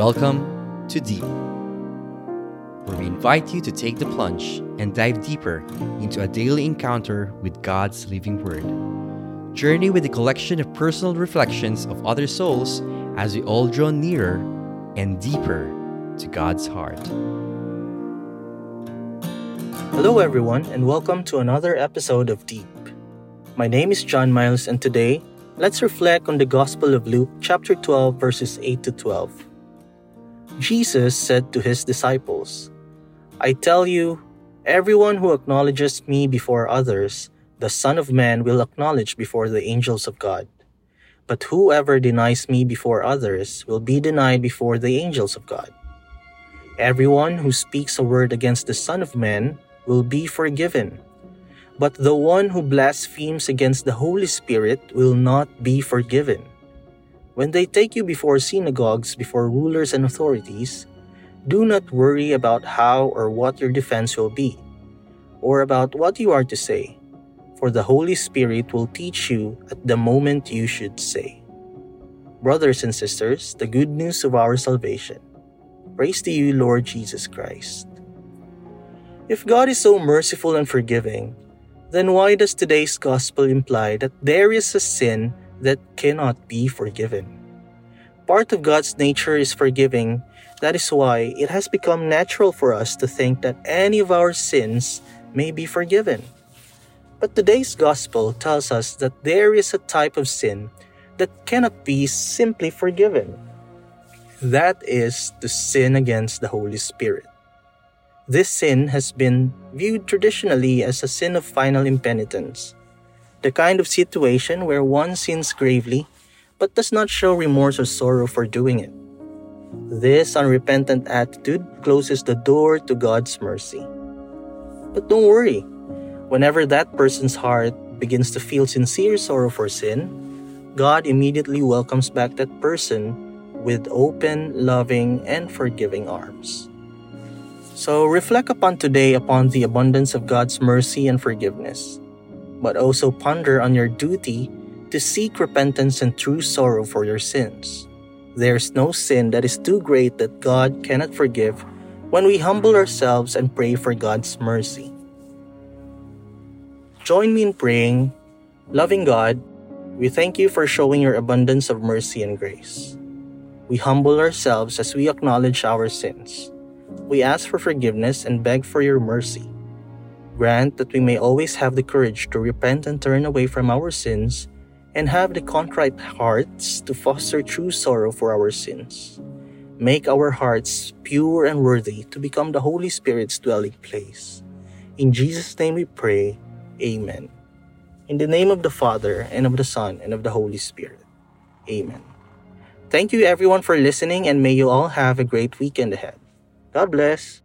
Welcome to Deep, where we invite you to take the plunge and dive deeper into a daily encounter with God's living Word. Journey with a collection of personal reflections of other souls as we all draw nearer and deeper to God's heart. Hello, everyone, and welcome to another episode of Deep. My name is John Miles, and today, let's reflect on the Gospel of Luke, chapter 12, verses 8 to 12. Jesus said to his disciples, I tell you, everyone who acknowledges me before others, the Son of Man will acknowledge before the angels of God. But whoever denies me before others will be denied before the angels of God. Everyone who speaks a word against the Son of Man will be forgiven. But the one who blasphemes against the Holy Spirit will not be forgiven. When they take you before synagogues, before rulers and authorities, do not worry about how or what your defense will be, or about what you are to say, for the Holy Spirit will teach you at the moment you should say. Brothers and sisters, the good news of our salvation. Praise to you, Lord Jesus Christ. If God is so merciful and forgiving, then why does today's gospel imply that there is a sin that cannot be forgiven. Part of God's nature is forgiving. That is why it has become natural for us to think that any of our sins may be forgiven. But today's gospel tells us that there is a type of sin that cannot be simply forgiven. That is to sin against the Holy Spirit. This sin has been viewed traditionally as a sin of final impenitence the kind of situation where one sins gravely but does not show remorse or sorrow for doing it. This unrepentant attitude closes the door to God's mercy. But don't worry, whenever that person's heart begins to feel sincere sorrow for sin, God immediately welcomes back that person with open, loving, and forgiving arms. So reflect upon today upon the abundance of God's mercy and forgiveness but also ponder on your duty to seek repentance and true sorrow for your sins. There's no sin that is too great that God cannot forgive when we humble ourselves and pray for God's mercy. Join me in praying, loving God, we thank you for showing your abundance of mercy and grace. We humble ourselves as we acknowledge our sins. We ask for forgiveness and beg for your mercy. Grant that we may always have the courage to repent and turn away from our sins, and have the contrite hearts to foster true sorrow for our sins. Make our hearts pure and worthy to become the Holy Spirit's dwelling place. In Jesus' name we pray. Amen. In the name of the Father, and of the Son, and of the Holy Spirit. Amen. Thank you everyone for listening, and may you all have a great weekend ahead. God bless.